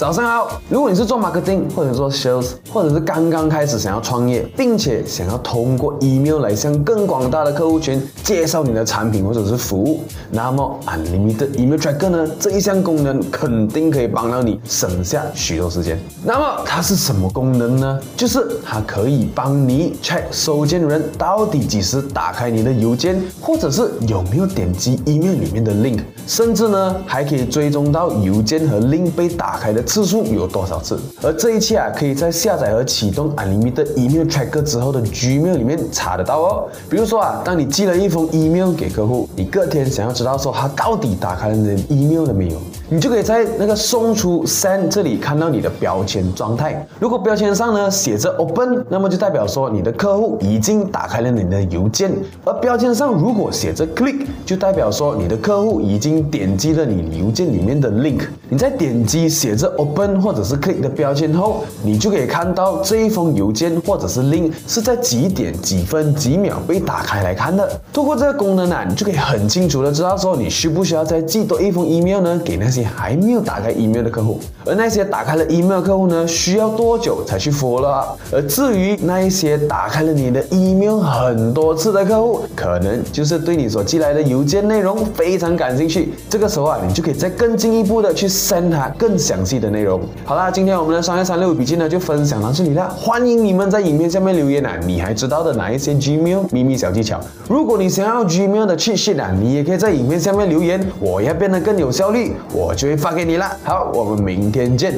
早上好，如果你是做 marketing 或者做 sales，或者是刚刚开始想要创业，并且想要通过 email 来向更广大的客户群介绍你的产品或者是服务，那么 Unlimited Email Tracker 呢这一项功能肯定可以帮到你省下许多时间。那么它是什么功能呢？就是它可以帮你 check 收件人到底几时打开你的邮件，或者是有没有点击 email 里面的 link，甚至呢还可以追踪到邮件和 link 被打开的。次数有多少次？而这一切啊，可以在下载和启动 Unlimited Email Tracker 之后的 Gmail 里面查得到哦。比如说啊，当你寄了一封 email 给客户，你隔天想要知道说他到底打开了你的 email 了没有，你就可以在那个送出 Send 这里看到你的标签状态。如果标签上呢写着 Open，那么就代表说你的客户已经打开了你的邮件；而标签上如果写着 Click，就代表说你的客户已经点击了你邮件里面的 link。你在点击写着 Open 或者是 Click 的标签后，你就可以看到这一封邮件或者是 link 是在几点几分几秒被打开来看的。通过这个功能呢，你就可以很清楚的知道说你需不需要再寄多一封 email 呢，给那些你还没有打开 email 的客户。而那些打开了 email 的客户呢，需要多久才去 follow？而至于那一些打开了你的 email 很多次的客户，可能就是对你所寄来的邮件内容非常感兴趣。这个时候啊，你就可以再更进一步的去 send 他更详细的内容。好啦，今天我们的商业三六五笔记呢就分享到这里了。欢迎你们在影片下面留言啊，你还知道的哪一些 Gmail 秘密小技巧？如果你想要 Gmail 的 cheat sheet 啊，你也可以在影片下面留言，我要变得更有效率，我我就会发给你啦。好，我们明天见。